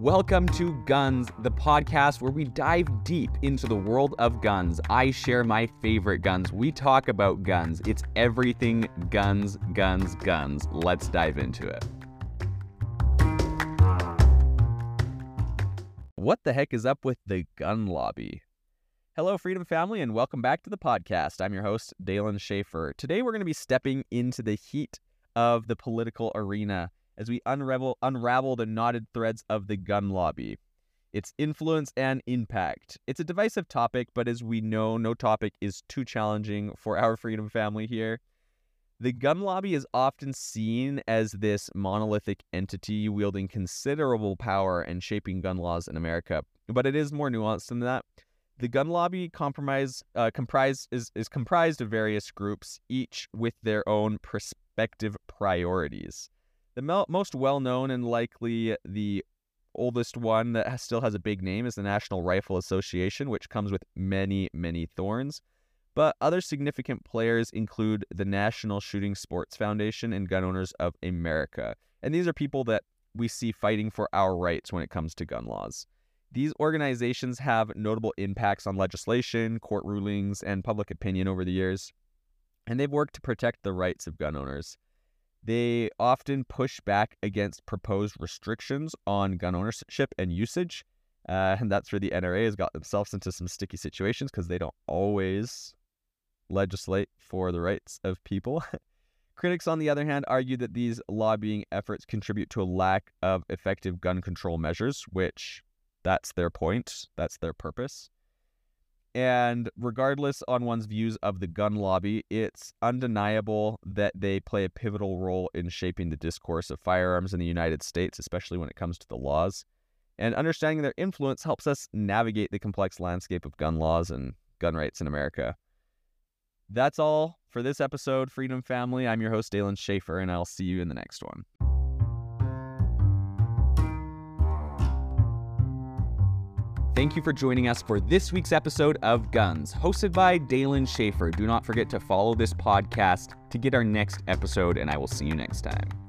Welcome to Guns, the podcast where we dive deep into the world of guns. I share my favorite guns. We talk about guns. It's everything guns, guns, guns. Let's dive into it. What the heck is up with the gun lobby? Hello, Freedom Family, and welcome back to the podcast. I'm your host, Dalen Schaefer. Today, we're going to be stepping into the heat of the political arena as we unravel, unravel the knotted threads of the gun lobby, its influence and impact. It's a divisive topic, but as we know, no topic is too challenging for our Freedom Family here. The gun lobby is often seen as this monolithic entity wielding considerable power and shaping gun laws in America, but it is more nuanced than that. The gun lobby compromise uh, comprised is, is comprised of various groups, each with their own prospective priorities. The mel- most well known and likely the oldest one that has, still has a big name is the National Rifle Association, which comes with many, many thorns. But other significant players include the National Shooting Sports Foundation and Gun Owners of America. And these are people that we see fighting for our rights when it comes to gun laws. These organizations have notable impacts on legislation, court rulings, and public opinion over the years, and they've worked to protect the rights of gun owners. They often push back against proposed restrictions on gun ownership and usage, uh, and that's where the NRA has got themselves into some sticky situations because they don't always legislate for the rights of people. Critics, on the other hand, argue that these lobbying efforts contribute to a lack of effective gun control measures, which that's their point. That's their purpose. And regardless on one's views of the gun lobby, it's undeniable that they play a pivotal role in shaping the discourse of firearms in the United States, especially when it comes to the laws. And understanding their influence helps us navigate the complex landscape of gun laws and gun rights in America. That's all for this episode, Freedom Family. I'm your host, Dalen Schaefer, and I'll see you in the next one. Thank you for joining us for this week's episode of Guns, hosted by Dalen Schaefer. Do not forget to follow this podcast to get our next episode, and I will see you next time.